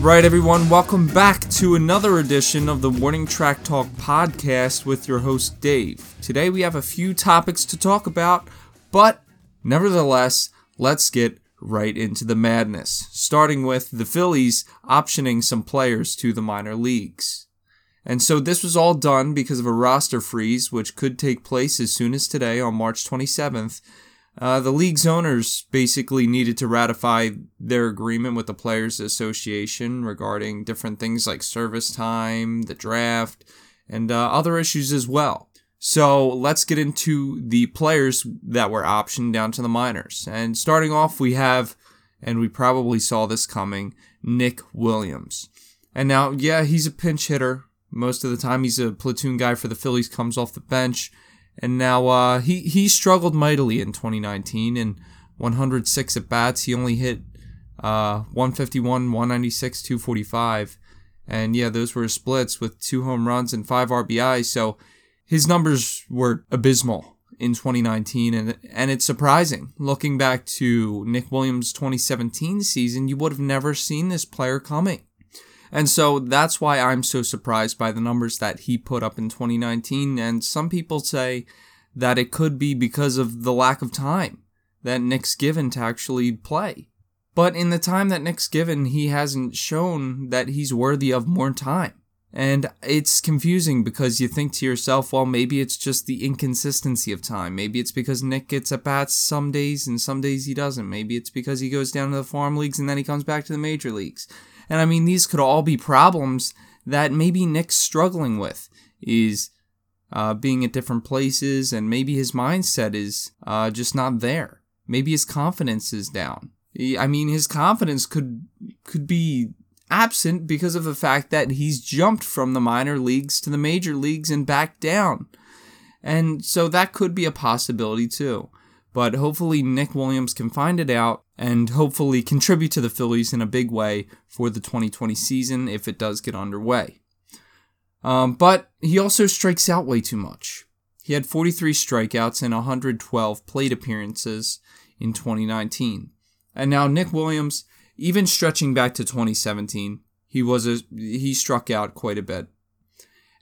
right, everyone, welcome back to another edition of the Warning Track Talk podcast with your host, Dave. Today we have a few topics to talk about, but nevertheless, let's get right into the madness, starting with the Phillies optioning some players to the minor leagues. And so this was all done because of a roster freeze, which could take place as soon as today on March 27th. Uh, the league's owners basically needed to ratify their agreement with the Players Association regarding different things like service time, the draft, and uh, other issues as well. So let's get into the players that were optioned down to the minors. And starting off, we have, and we probably saw this coming, Nick Williams. And now, yeah, he's a pinch hitter. Most of the time, he's a platoon guy for the Phillies, comes off the bench. And now uh, he he struggled mightily in 2019. In 106 at bats, he only hit uh, 151, 196, 245, and yeah, those were splits with two home runs and five RBIs. So his numbers were abysmal in 2019, and and it's surprising looking back to Nick Williams' 2017 season. You would have never seen this player coming. And so that's why I'm so surprised by the numbers that he put up in 2019. And some people say that it could be because of the lack of time that Nick's given to actually play. But in the time that Nick's given, he hasn't shown that he's worthy of more time. And it's confusing because you think to yourself, well, maybe it's just the inconsistency of time. Maybe it's because Nick gets at bats some days and some days he doesn't. Maybe it's because he goes down to the farm leagues and then he comes back to the major leagues. And I mean, these could all be problems that maybe Nick's struggling with is uh, being at different places, and maybe his mindset is uh, just not there. Maybe his confidence is down. I mean, his confidence could could be absent because of the fact that he's jumped from the minor leagues to the major leagues and back down. And so that could be a possibility too. But hopefully, Nick Williams can find it out and hopefully contribute to the Phillies in a big way for the 2020 season if it does get underway. Um, but he also strikes out way too much. He had 43 strikeouts and 112 plate appearances in 2019. And now Nick Williams, even stretching back to 2017, he was a, he struck out quite a bit.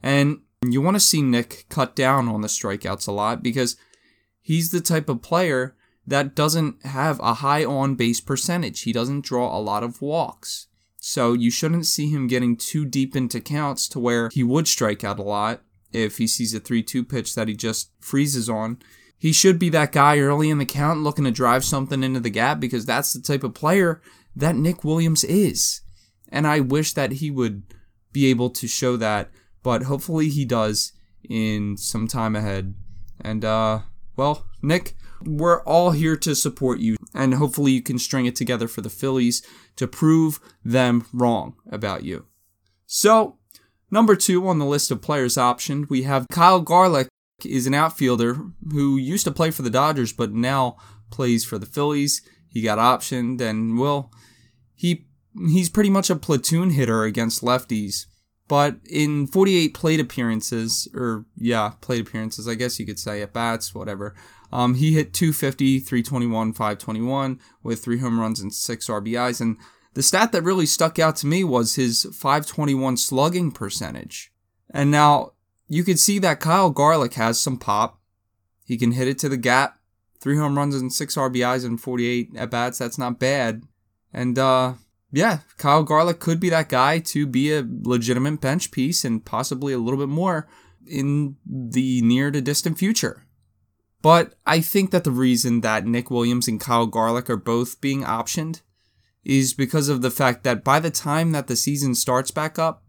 And you want to see Nick cut down on the strikeouts a lot because he's the type of player that doesn't have a high on base percentage. He doesn't draw a lot of walks. So you shouldn't see him getting too deep into counts to where he would strike out a lot if he sees a 3 2 pitch that he just freezes on. He should be that guy early in the count looking to drive something into the gap because that's the type of player that Nick Williams is. And I wish that he would be able to show that, but hopefully he does in some time ahead. And, uh, well, Nick, we're all here to support you, and hopefully you can string it together for the Phillies to prove them wrong about you. So, number two on the list of players optioned, we have Kyle Garlick is an outfielder who used to play for the Dodgers but now plays for the Phillies. He got optioned and well, he he's pretty much a platoon hitter against lefties. But in 48 plate appearances, or yeah, plate appearances, I guess you could say at bats, whatever. Um, he hit 250, 321, 521 with three home runs and six RBIs. And the stat that really stuck out to me was his 521 slugging percentage. And now you could see that Kyle Garlick has some pop. He can hit it to the gap. Three home runs and six RBIs in 48 at bats. That's not bad. And uh, yeah, Kyle Garlick could be that guy to be a legitimate bench piece and possibly a little bit more in the near to distant future. But I think that the reason that Nick Williams and Kyle Garlick are both being optioned is because of the fact that by the time that the season starts back up,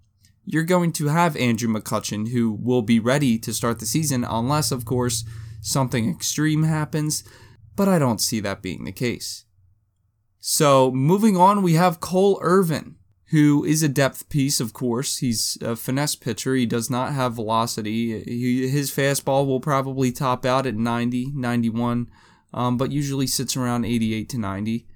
you're going to have Andrew McCutchen who will be ready to start the season, unless, of course, something extreme happens. But I don't see that being the case. So, moving on, we have Cole Irvin who is a depth piece, of course. He's a finesse pitcher. He does not have velocity. He, his fastball will probably top out at 90, 91, um, but usually sits around 88 to 90.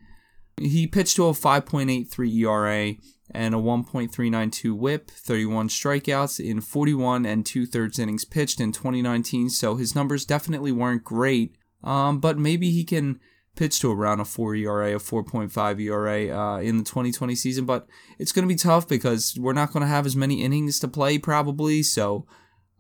He pitched to a 5.83 ERA and a 1.392 whip, 31 strikeouts in 41 and two thirds innings pitched in 2019, so his numbers definitely weren't great, um, but maybe he can pitch to around a 4 ERA, a 4.5 ERA uh, in the 2020 season, but it's going to be tough because we're not going to have as many innings to play probably. So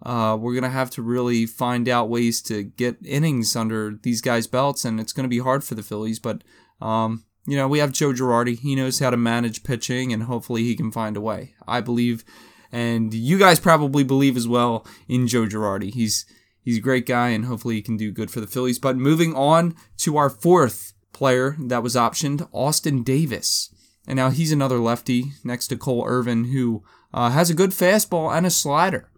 uh, we're going to have to really find out ways to get innings under these guys' belts, and it's going to be hard for the Phillies. But, um, you know, we have Joe Girardi. He knows how to manage pitching, and hopefully he can find a way. I believe, and you guys probably believe as well in Joe Girardi. He's he's a great guy, and hopefully he can do good for the Phillies. But moving on to our fourth player that was optioned, Austin Davis. And now he's another lefty next to Cole Irvin, who uh, has a good fastball and a slider.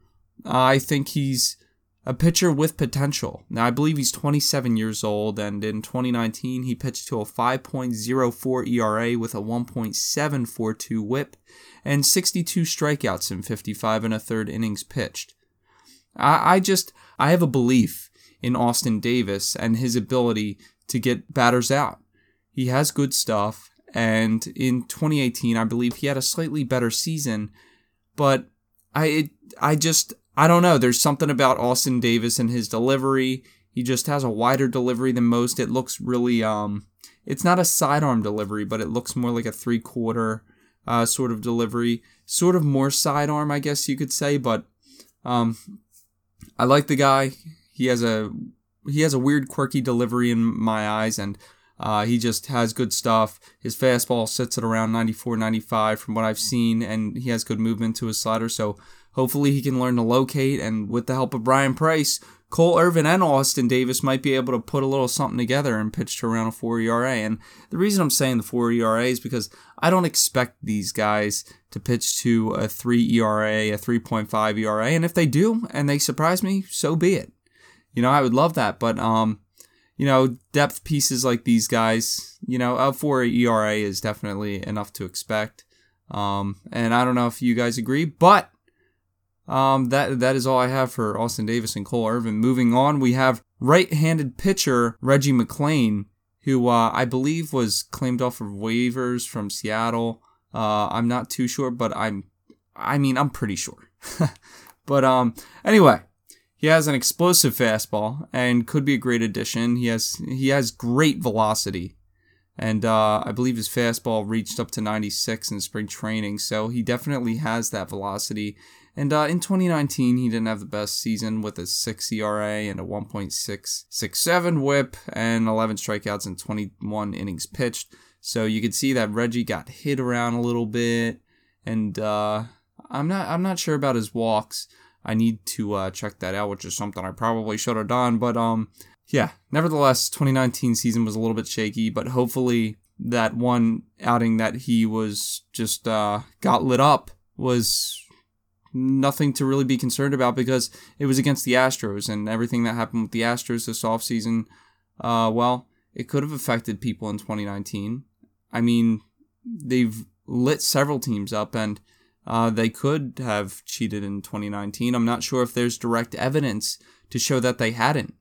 Uh, I think he's a pitcher with potential. Now, I believe he's 27 years old, and in 2019, he pitched to a 5.04 ERA with a 1.742 whip and 62 strikeouts in 55 and a third innings pitched. I, I just, I have a belief in Austin Davis and his ability to get batters out. He has good stuff, and in 2018, I believe he had a slightly better season, but I, it, I just, I don't know. There's something about Austin Davis and his delivery. He just has a wider delivery than most. It looks really, um, it's not a sidearm delivery, but it looks more like a three quarter uh, sort of delivery, sort of more sidearm, I guess you could say. But um, I like the guy. He has a he has a weird, quirky delivery in my eyes, and uh, he just has good stuff. His fastball sits at around 94, 95 from what I've seen, and he has good movement to his slider. So Hopefully, he can learn to locate, and with the help of Bryan Price, Cole Irvin and Austin Davis might be able to put a little something together and pitch to around a 4 ERA. And the reason I'm saying the 4 ERA is because I don't expect these guys to pitch to a 3 ERA, a 3.5 ERA. And if they do and they surprise me, so be it. You know, I would love that. But, um, you know, depth pieces like these guys, you know, a 4 ERA is definitely enough to expect. Um, and I don't know if you guys agree, but um, that that is all I have for Austin Davis and Cole Irvin. Moving on, we have right-handed pitcher Reggie McClain, who uh, I believe was claimed off of waivers from Seattle. Uh, I'm not too sure, but I'm, I mean, I'm pretty sure. but um, anyway, he has an explosive fastball and could be a great addition. He has he has great velocity, and uh, I believe his fastball reached up to 96 in spring training. So he definitely has that velocity and uh, in 2019, he didn't have the best season with a 6 ERA and a 1.667 whip and 11 strikeouts and 21 innings pitched. So you could see that Reggie got hit around a little bit, and uh, I'm not I'm not sure about his walks. I need to uh, check that out, which is something I probably should have done. But um, yeah. Nevertheless, 2019 season was a little bit shaky, but hopefully that one outing that he was just uh, got lit up was nothing to really be concerned about because it was against the Astros and everything that happened with the Astros this offseason, uh, well, it could have affected people in 2019. I mean, they've lit several teams up and uh, they could have cheated in 2019. I'm not sure if there's direct evidence to show that they hadn't.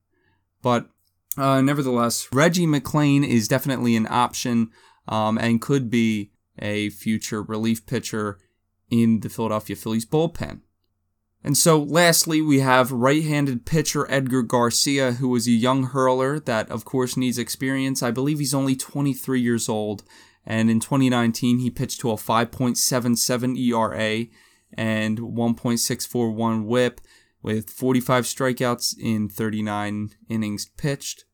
But uh, nevertheless, Reggie McClain is definitely an option um, and could be a future relief pitcher in the Philadelphia Phillies bullpen. And so, lastly, we have right handed pitcher Edgar Garcia, who is a young hurler that, of course, needs experience. I believe he's only 23 years old. And in 2019, he pitched to a 5.77 ERA and 1.641 whip with 45 strikeouts in 39 innings pitched.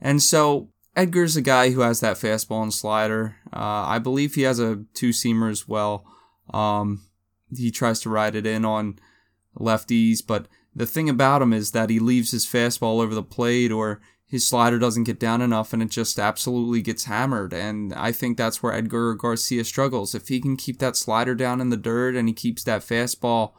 And so, Edgar's a guy who has that fastball and slider. Uh, I believe he has a two seamer as well. Um, he tries to ride it in on lefties, but the thing about him is that he leaves his fastball over the plate or his slider doesn't get down enough and it just absolutely gets hammered. And I think that's where Edgar Garcia struggles. If he can keep that slider down in the dirt and he keeps that fastball,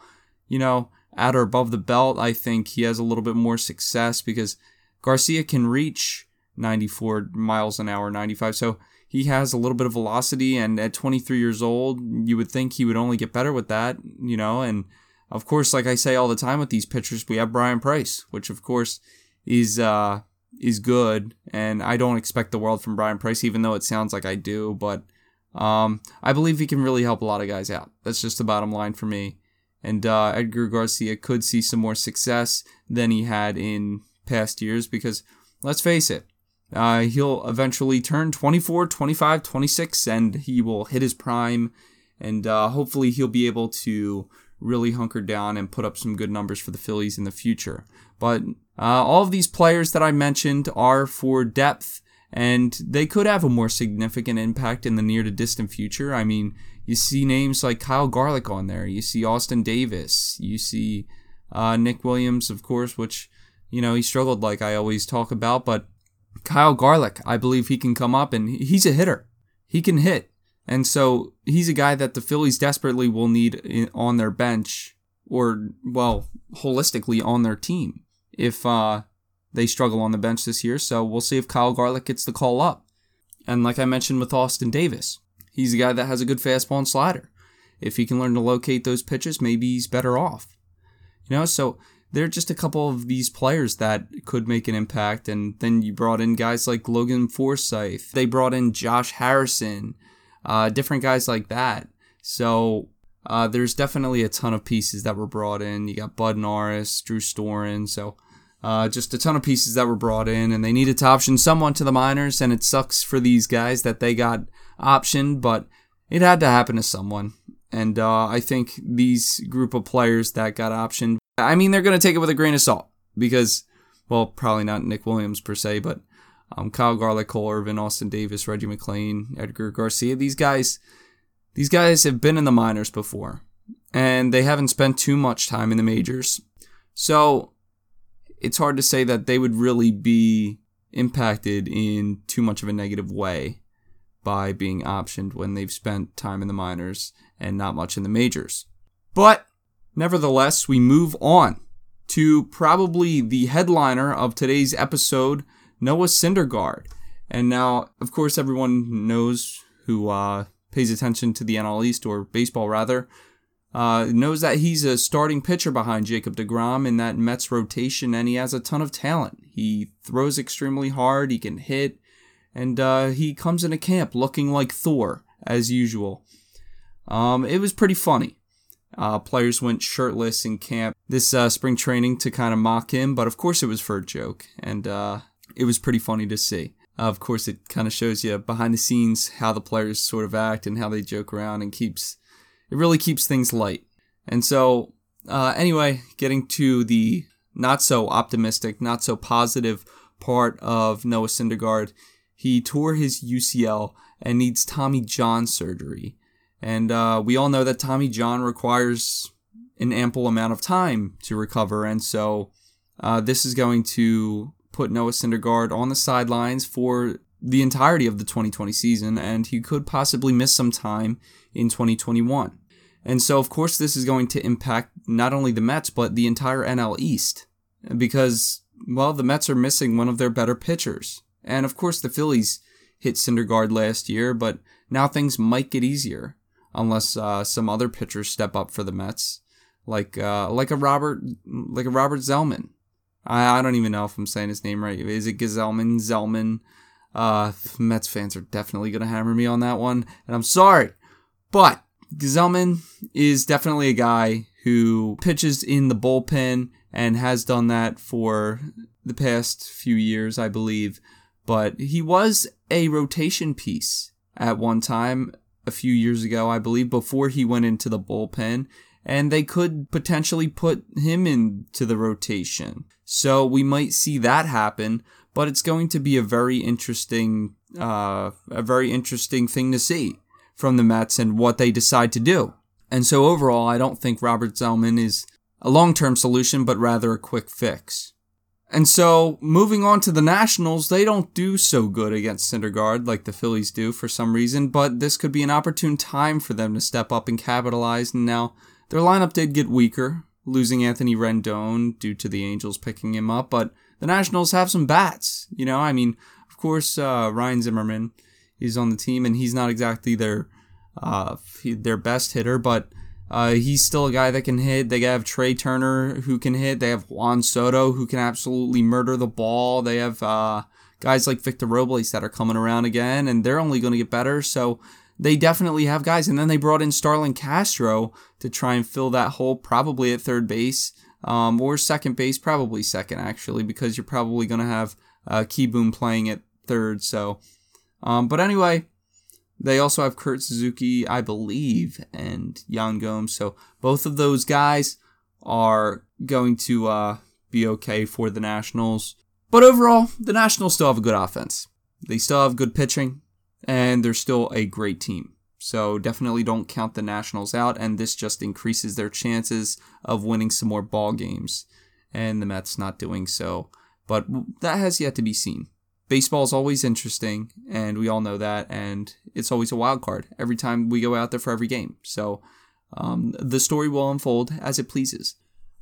you know, at or above the belt, I think he has a little bit more success because Garcia can reach 94 miles an hour, 95. So he has a little bit of velocity, and at 23 years old, you would think he would only get better with that, you know. And of course, like I say all the time with these pitchers, we have Bryan Price, which of course is uh, is good, and I don't expect the world from Bryan Price, even though it sounds like I do. But um, I believe he can really help a lot of guys out. That's just the bottom line for me. And uh, Edgar Garcia could see some more success than he had in past years because let's face it, Uh, he'll eventually turn 24, 25, 26, and he will hit his prime. And uh, hopefully, he'll be able to really hunker down and put up some good numbers for the Phillies in the future. But uh, all of these players that I mentioned are for depth, and they could have a more significant impact in the near to distant future. I mean, you see names like Kyle Garlick on there, you see Austin Davis, you see uh, Nick Williams, of course, which, you know, he struggled like I always talk about, but Kyle Garlick, I believe he can come up and he's a hitter. He can hit. And so he's a guy that the Phillies desperately will need on their bench or, well, holistically on their team if uh, they struggle on the bench this year. So we'll see if Kyle Garlick gets the call up. And like I mentioned with Austin Davis, he's a guy that has a good fastball and slider. If he can learn to locate those pitches, maybe he's better off. You know, so there are just a couple of these players that could make an impact. And then you brought in guys like Logan Forsythe. They brought in Josh Harrison, uh, different guys like that. So uh, there's definitely a ton of pieces that were brought in. You got Bud Norris, Drew Storen. So uh, just a ton of pieces that were brought in, and they needed to option someone to the minors. And it sucks for these guys that they got optioned, but it had to happen to someone. And uh, I think these group of players that got optioned, I mean, they're going to take it with a grain of salt because, well, probably not Nick Williams per se, but um, Kyle Garlick, Cole Irvin, Austin Davis, Reggie McClain, Edgar Garcia. These guys, these guys have been in the minors before, and they haven't spent too much time in the majors. So it's hard to say that they would really be impacted in too much of a negative way by being optioned when they've spent time in the minors and not much in the majors. But nevertheless, we move on to probably the headliner of today's episode, Noah Syndergaard. And now, of course, everyone knows who uh, pays attention to the NL East or baseball rather. Uh, knows that he's a starting pitcher behind Jacob DeGrom in that Mets rotation, and he has a ton of talent. He throws extremely hard, he can hit, and uh, he comes into camp looking like Thor, as usual. Um, it was pretty funny. Uh, players went shirtless in camp this uh, spring training to kind of mock him, but of course it was for a joke, and uh, it was pretty funny to see. of course, it kind of shows you behind the scenes how the players sort of act and how they joke around and keeps it really keeps things light. And so, uh, anyway, getting to the not so optimistic, not so positive part of Noah Syndergaard, he tore his UCL and needs Tommy John surgery. And uh, we all know that Tommy John requires an ample amount of time to recover. And so uh, this is going to put Noah Syndergaard on the sidelines for the entirety of the 2020 season, and he could possibly miss some time in 2021. And so, of course, this is going to impact not only the Mets, but the entire NL East. Because, well, the Mets are missing one of their better pitchers. And of course, the Phillies hit Syndergaard last year, but now things might get easier unless uh, some other pitchers step up for the Mets, like uh, like a Robert like a Robert Gsellman. I, I don't even know if I'm saying his name right. Is it Gazelman? Zellman? Uh, Mets fans are definitely gonna hammer me on that one, and I'm sorry, but Gazelman is definitely a guy who pitches in the bullpen and has done that for the past few years, I believe but he was a rotation piece at one time a few years ago, I believe, before he went into the bullpen, and they could potentially put him into the rotation. So we might see that happen, but it's going to be a very interesting, uh, a very interesting thing to see from the Mets and what they decide to do. And so overall, I don't think Robert Gsellman is a long-term solution, but rather a quick fix. And so, moving on to the Nationals, they don't do so good against Syndergaard like the Phillies do for some reason, but this could be an opportune time for them to step up and capitalize. And now, their lineup did get weaker, losing Anthony Rendon due to the Angels picking him up, but the Nationals have some bats. You know, I mean, of course, uh, Ryan Zimmerman is on the team, and he's not exactly their uh, their best hitter, but uh, he's still a guy that can hit. They have Trea Turner who can hit. They have Juan Soto who can absolutely murder the ball. They have uh, guys like Victor Robles that are coming around again, and they're only going to get better. So they definitely have guys. And then they brought in Starlin Castro to try and fill that hole, probably at third base um, or second base, probably second actually, because you're probably going to have uh, Kieboom playing at third. So, um, but anyway, they also have Kurt Suzuki, I believe, and Yan Gomes. So both of those guys are going to uh, be okay for the Nationals. But overall, the Nationals still have a good offense. They still have good pitching, and they're still a great team. So definitely don't count the Nationals out, and this just increases their chances of winning some more ball games. And the Mets not doing so, but that has yet to be seen. Baseball is always interesting, and we all know that, and it's always a wild card every time we go out there for every game. So um, the story will unfold as it pleases.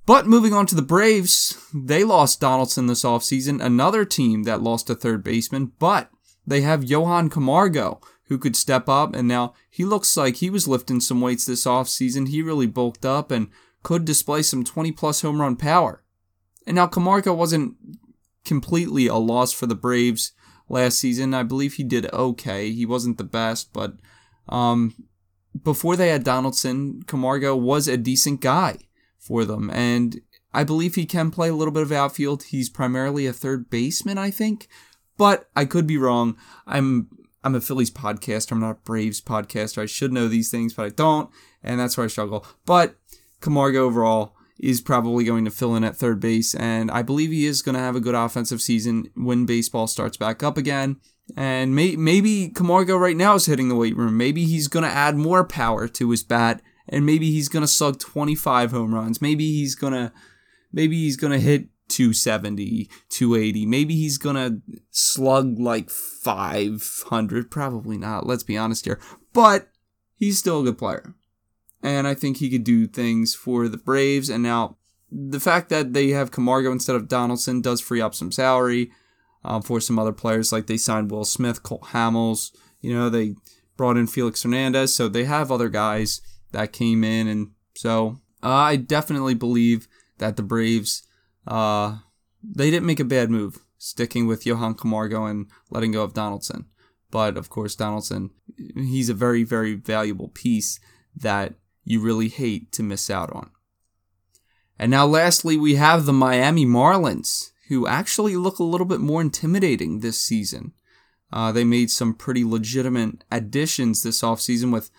But moving on to the Braves, they lost Donaldson this offseason, another team that lost a third baseman, but they have Johan Camargo who could step up, and now he looks like he was lifting some weights this offseason. He really bulked up and could display some 20 plus home run power. And now Camargo wasn't completely a loss for the Braves last season. I believe he did okay. He wasn't the best, but um, before they had Donaldson, Camargo was a decent guy for them. And I believe he can play a little bit of outfield. He's primarily a third baseman, I think, but I could be wrong. I'm I'm a Phillies podcaster. I'm not a Braves podcaster. I should know these things, but I don't, and that's where I struggle. But Camargo overall is probably going to fill in at third base, and I believe he is going to have a good offensive season when baseball starts back up again. And may, maybe Camargo right now is hitting the weight room. Maybe he's going to add more power to his bat and maybe he's gonna slug 25 home runs. Maybe he's gonna maybe he's gonna hit 270, 280. Maybe he's gonna slug like 500. Probably not. Let's be honest here. But he's still a good player, and I think he could do things for the Braves. And now the fact that they have Camargo instead of Donaldson does free up some salary um, for some other players. Like they signed Will Smith, Cole Hamels. You know they brought in Felix Hernandez, so they have other guys that came in, and so uh, I definitely believe that the Braves uh, they didn't make a bad move sticking with Johan Camargo and letting go of Donaldson. But of course, Donaldson, he's a very, very valuable piece that you really hate to miss out on. And now, lastly, we have the Miami Marlins, who actually look a little bit more intimidating this season. Uh, they made some pretty legitimate additions this offseason with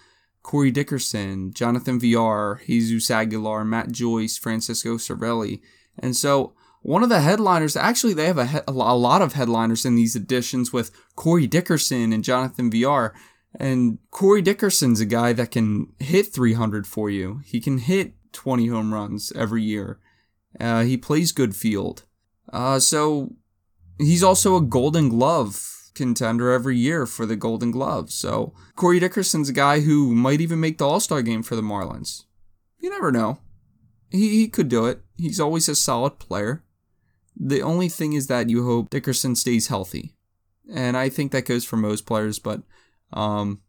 Corey Dickerson, Jonathan Villar, Jesus Aguilar, Matt Joyce, Francisco Cervelli. And so one of the headliners, actually, they have a, he- a lot of headliners in these editions with Corey Dickerson and Jonathan Villar. And Corey Dickerson's a guy that can hit 300 for you. He can hit 20 home runs every year. Uh, he plays good field. Uh, so he's also a Golden Glove contender every year for the Golden Glove. So Corey Dickerson's a guy who might even make the All Star game for the Marlins. You never know. He, he could do it. He's always a solid player. The only thing is that you hope Dickerson stays healthy. And I think that goes for most players, but um,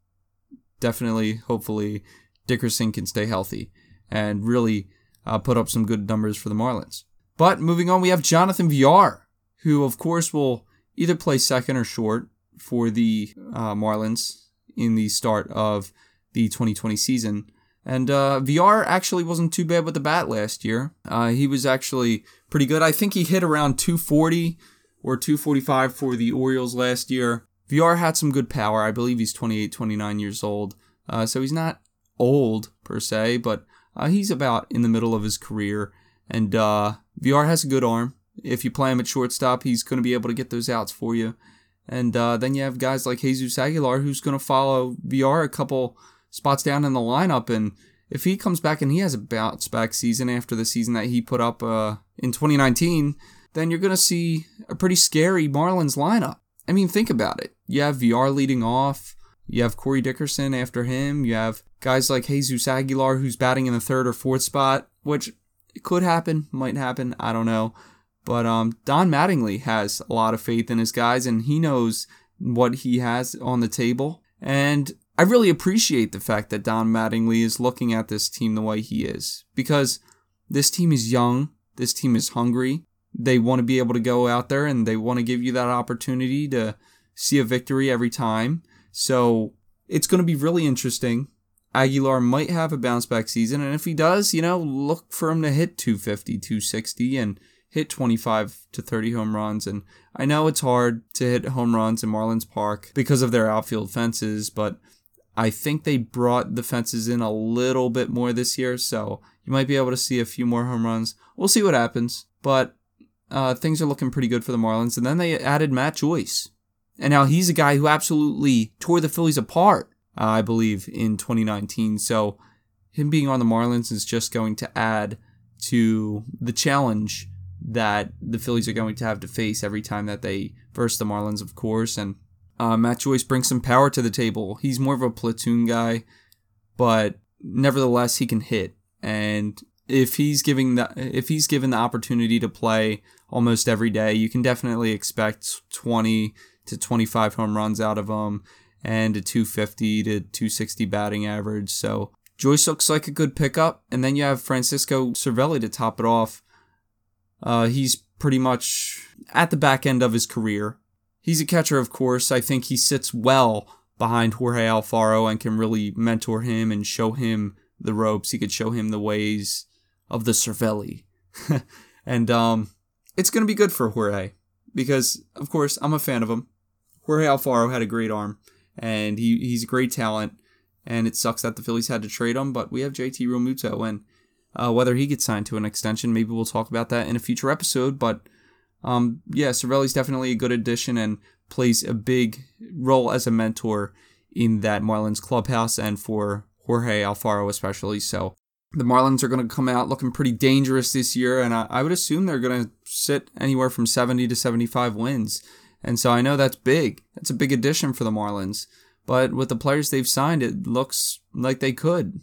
definitely, hopefully, Dickerson can stay healthy and really uh, put up some good numbers for the Marlins. But moving on, we have Jonathan Villar, who, of course, will either play second or short for the uh, Marlins in the start of the 2020 season. And uh, Villar actually wasn't too bad with the bat last year. Uh, he was actually pretty good. I think he hit around 240 or 245 for the Orioles last year. Villar had some good power. I believe he's 28, 29 years old. Uh, so he's not old per se, but uh, he's about in the middle of his career. And uh, Villar has a good arm if you play him at shortstop, he's going to be able to get those outs for you. And uh, then you have guys like Jesus Aguilar who's going to follow Villar a couple spots down in the lineup. And if he comes back and he has a bounce back season after the season that he put up uh, in 2019, then you're going to see a pretty scary Marlins lineup. I mean, think about it. You have Villar leading off. You have Corey Dickerson after him. You have guys like Jesus Aguilar who's batting in the third or fourth spot, which could happen, might happen. I don't know. But um, Don Mattingly has a lot of faith in his guys, and he knows what he has on the table. And I really appreciate the fact that Don Mattingly is looking at this team the way he is, because this team is young, this team is hungry. They want to be able to go out there and they want to give you that opportunity to see a victory every time. So it's going to be really interesting. Aguilar might have a bounce back season, and if he does, you know, look for him to hit 250, 260, and hit 25 to 30 home runs. And I know it's hard to hit home runs in Marlins Park because of their outfield fences, but I think they brought the fences in a little bit more this year, so you might be able to see a few more home runs. We'll see what happens, but uh, things are looking pretty good for the Marlins. And then they added Matt Joyce, and now he's a guy who absolutely tore the Phillies apart, uh, I believe, in 2019. So him being on the Marlins is just going to add to the challenge that the Phillies are going to have to face every time that they verse the Marlins, of course, and uh, Matt Joyce brings some power to the table. He's more of a platoon guy, but nevertheless he can hit. And if he's giving the if he's given the opportunity to play almost every day, you can definitely expect 20 to 25 home runs out of him and a 250 to 260 batting average. So Joyce looks like a good pickup. And then you have Francisco Cervelli to top it off. Uh, he's pretty much at the back end of his career. He's a catcher, of course. I think he sits well behind Jorge Alfaro and can really mentor him and show him the ropes. He could show him the ways of the Cervelli. and um, it's going to be good for Jorge because, of course, I'm a fan of him. Jorge Alfaro had a great arm and he, he's a great talent. And it sucks that the Phillies had to trade him, but we have JT Realmuto. And uh, whether he gets signed to an extension, maybe we'll talk about that in a future episode. But um, yeah, Cervelli's definitely a good addition and plays a big role as a mentor in that Marlins clubhouse and for Jorge Alfaro especially. So the Marlins are going to come out looking pretty dangerous this year, and I, I would assume they're going to sit anywhere from 70 to 75 wins. And so I know that's big. That's a big addition for the Marlins. But with the players they've signed, it looks like they could.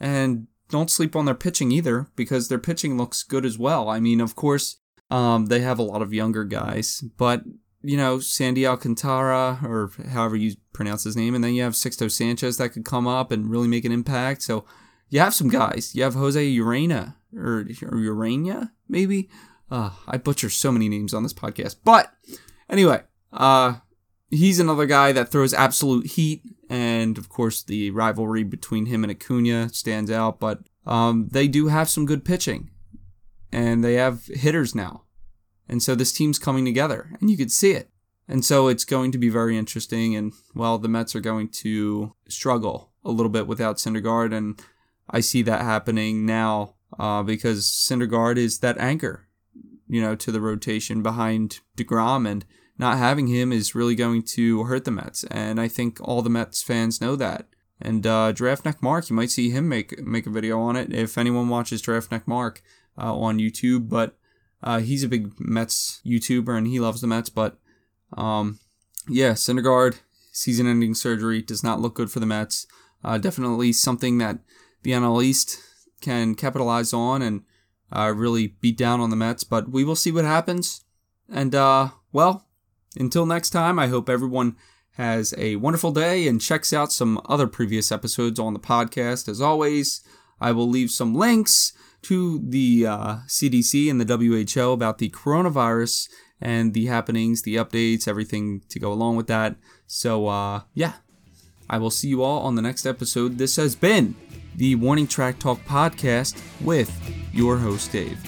And don't sleep on their pitching either, because their pitching looks good as well. I mean, of course, um, they have a lot of younger guys, but you know Sandy Alcantara or however you pronounce his name, and then you have Sixto Sanchez that could come up and really make an impact. So you have some guys. You have Jose Urena or, or Urania maybe. Uh, I butcher so many names on this podcast, but anyway, uh, he's another guy that throws absolute heat, and of course the rivalry between him and Acuna stands out. But um, they do have some good pitching, and they have hitters now. And so this team's coming together, and you could see it. And so it's going to be very interesting. And well, the Mets are going to struggle a little bit without Syndergaard, and I see that happening now uh, because Syndergaard is that anchor, you know, to the rotation behind Degrom, and not having him is really going to hurt the Mets. And I think all the Mets fans know that. And uh, Draftneck Mark, you might see him make make a video on it if anyone watches Draftneck Mark uh, on YouTube. But uh, he's a big Mets YouTuber and he loves the Mets. But um, yeah, Syndergaard season-ending surgery does not look good for the Mets. Uh, definitely something that the NL East can capitalize on and uh, really beat down on the Mets. But we will see what happens. And uh, well, until next time, I hope everyone has a wonderful day and checks out some other previous episodes on the podcast. As always, I will leave some links to the uh, CDC and the WHO about the coronavirus and the happenings, the updates, everything to go along with that. So, uh, yeah, I will see you all on the next episode. This has been the Warning Track Talk podcast with your host, Dave.